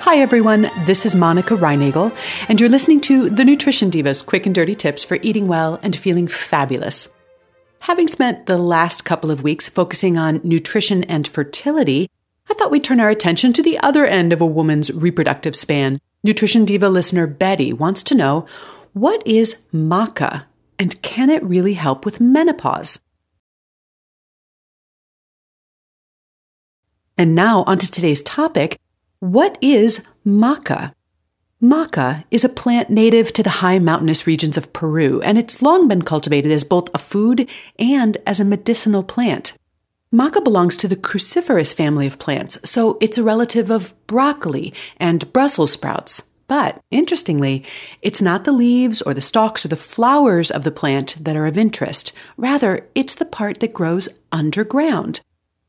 Hi, everyone. This is Monica Reinagel, and you're listening to The Nutrition Divas quick and dirty tips for eating well and feeling fabulous. Having spent the last couple of weeks focusing on nutrition and fertility, I thought we'd turn our attention to the other end of a woman's reproductive span. Nutrition Diva listener Betty wants to know what is maca and can it really help with menopause? And now, onto today's topic what is maca? Maca is a plant native to the high mountainous regions of Peru, and it's long been cultivated as both a food and as a medicinal plant. Maca belongs to the cruciferous family of plants, so it's a relative of broccoli and Brussels sprouts. But interestingly, it's not the leaves or the stalks or the flowers of the plant that are of interest. Rather, it's the part that grows underground.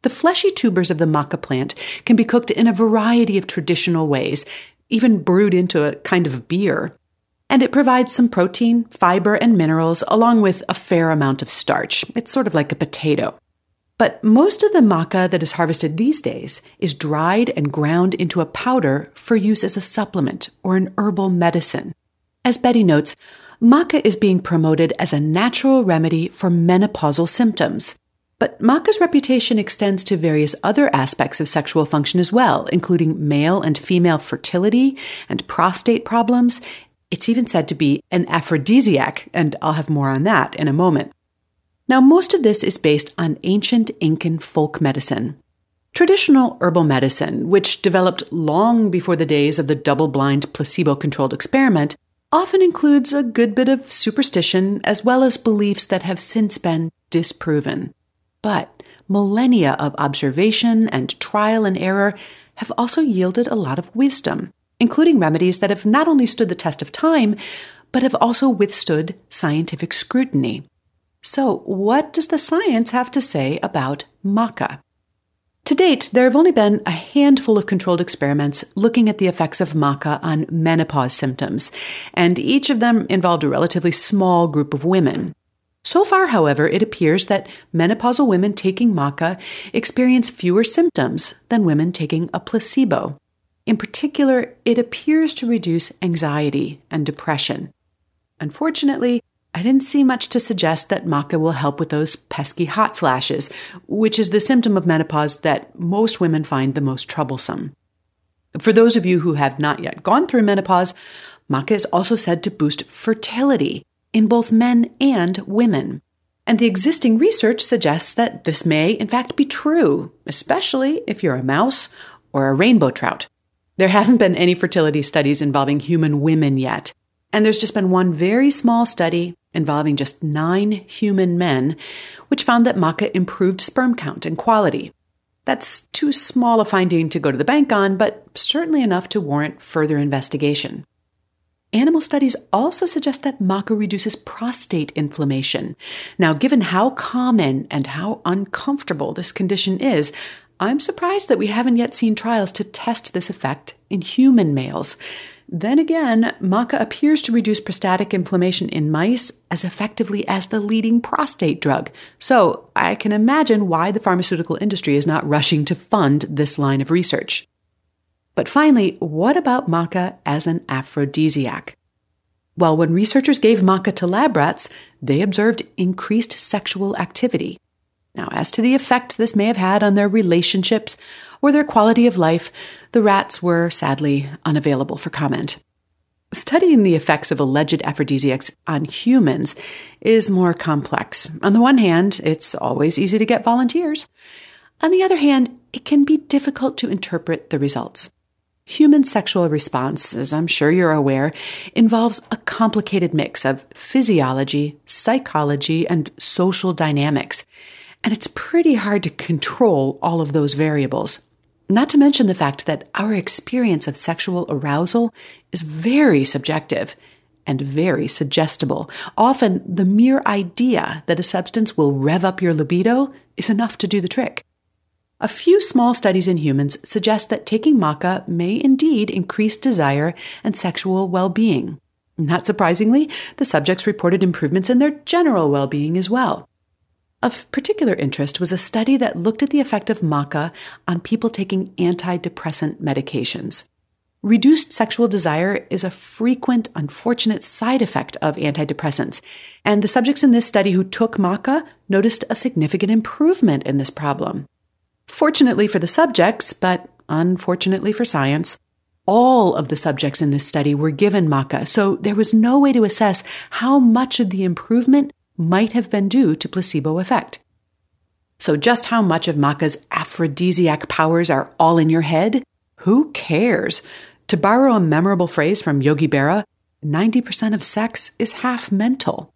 The fleshy tubers of the maca plant can be cooked in a variety of traditional ways, even brewed into a kind of beer. And it provides some protein, fiber, and minerals, along with a fair amount of starch. It's sort of like a potato. But most of the maca that is harvested these days is dried and ground into a powder for use as a supplement or an herbal medicine. As Betty notes, maca is being promoted as a natural remedy for menopausal symptoms. But maca's reputation extends to various other aspects of sexual function as well, including male and female fertility and prostate problems. It's even said to be an aphrodisiac, and I'll have more on that in a moment. Now, most of this is based on ancient Incan folk medicine. Traditional herbal medicine, which developed long before the days of the double blind placebo controlled experiment, often includes a good bit of superstition as well as beliefs that have since been disproven. But millennia of observation and trial and error have also yielded a lot of wisdom, including remedies that have not only stood the test of time, but have also withstood scientific scrutiny. So, what does the science have to say about maca? To date, there have only been a handful of controlled experiments looking at the effects of maca on menopause symptoms, and each of them involved a relatively small group of women. So far, however, it appears that menopausal women taking maca experience fewer symptoms than women taking a placebo. In particular, it appears to reduce anxiety and depression. Unfortunately, I didn't see much to suggest that maca will help with those pesky hot flashes, which is the symptom of menopause that most women find the most troublesome. For those of you who have not yet gone through menopause, maca is also said to boost fertility in both men and women. And the existing research suggests that this may, in fact, be true, especially if you're a mouse or a rainbow trout. There haven't been any fertility studies involving human women yet, and there's just been one very small study involving just nine human men, which found that maca improved sperm count and quality. That's too small a finding to go to the bank on, but certainly enough to warrant further investigation. Animal studies also suggest that maca reduces prostate inflammation. Now, given how common and how uncomfortable this condition is, I'm surprised that we haven't yet seen trials to test this effect in human males. Then again, maca appears to reduce prostatic inflammation in mice as effectively as the leading prostate drug. So I can imagine why the pharmaceutical industry is not rushing to fund this line of research. But finally, what about maca as an aphrodisiac? Well, when researchers gave maca to lab rats, they observed increased sexual activity. Now, as to the effect this may have had on their relationships or their quality of life, the rats were sadly unavailable for comment. Studying the effects of alleged aphrodisiacs on humans is more complex. On the one hand, it's always easy to get volunteers. On the other hand, it can be difficult to interpret the results. Human sexual response, as I'm sure you're aware, involves a complicated mix of physiology, psychology, and social dynamics. And it's pretty hard to control all of those variables. Not to mention the fact that our experience of sexual arousal is very subjective and very suggestible. Often, the mere idea that a substance will rev up your libido is enough to do the trick. A few small studies in humans suggest that taking maca may indeed increase desire and sexual well being. Not surprisingly, the subjects reported improvements in their general well being as well. Of particular interest was a study that looked at the effect of maca on people taking antidepressant medications. Reduced sexual desire is a frequent, unfortunate side effect of antidepressants, and the subjects in this study who took maca noticed a significant improvement in this problem. Fortunately for the subjects, but unfortunately for science, all of the subjects in this study were given maca, so there was no way to assess how much of the improvement might have been due to placebo effect. So, just how much of maca's aphrodisiac powers are all in your head? Who cares? To borrow a memorable phrase from Yogi Berra, 90% of sex is half mental.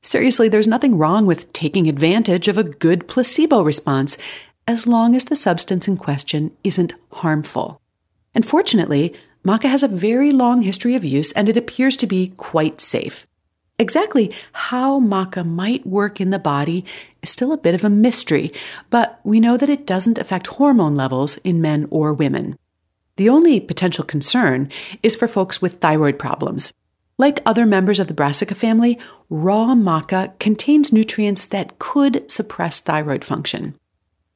Seriously, there's nothing wrong with taking advantage of a good placebo response as long as the substance in question isn't harmful. And fortunately, maca has a very long history of use and it appears to be quite safe. Exactly how maca might work in the body is still a bit of a mystery, but we know that it doesn't affect hormone levels in men or women. The only potential concern is for folks with thyroid problems. Like other members of the brassica family, raw maca contains nutrients that could suppress thyroid function.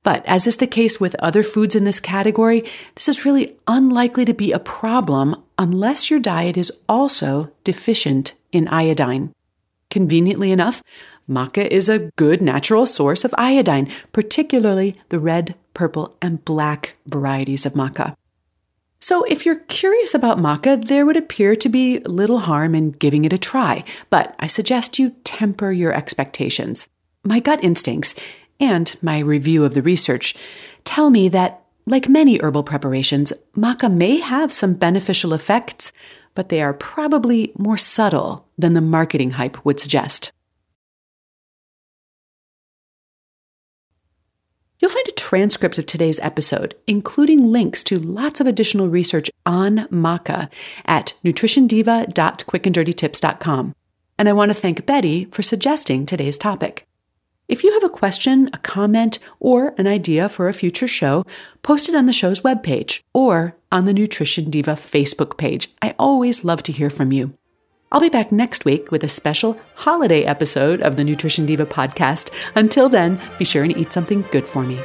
But as is the case with other foods in this category, this is really unlikely to be a problem unless your diet is also deficient in iodine. Conveniently enough, maca is a good natural source of iodine, particularly the red, purple, and black varieties of maca. So, if you're curious about maca, there would appear to be little harm in giving it a try, but I suggest you temper your expectations. My gut instincts and my review of the research tell me that, like many herbal preparations, maca may have some beneficial effects, but they are probably more subtle than the marketing hype would suggest. You'll find a transcript of today's episode, including links to lots of additional research on maca at nutritiondiva.quickanddirtytips.com. And I want to thank Betty for suggesting today's topic. If you have a question, a comment, or an idea for a future show, post it on the show's webpage or on the Nutrition Diva Facebook page. I always love to hear from you. I'll be back next week with a special holiday episode of the Nutrition Diva podcast. Until then, be sure and eat something good for me.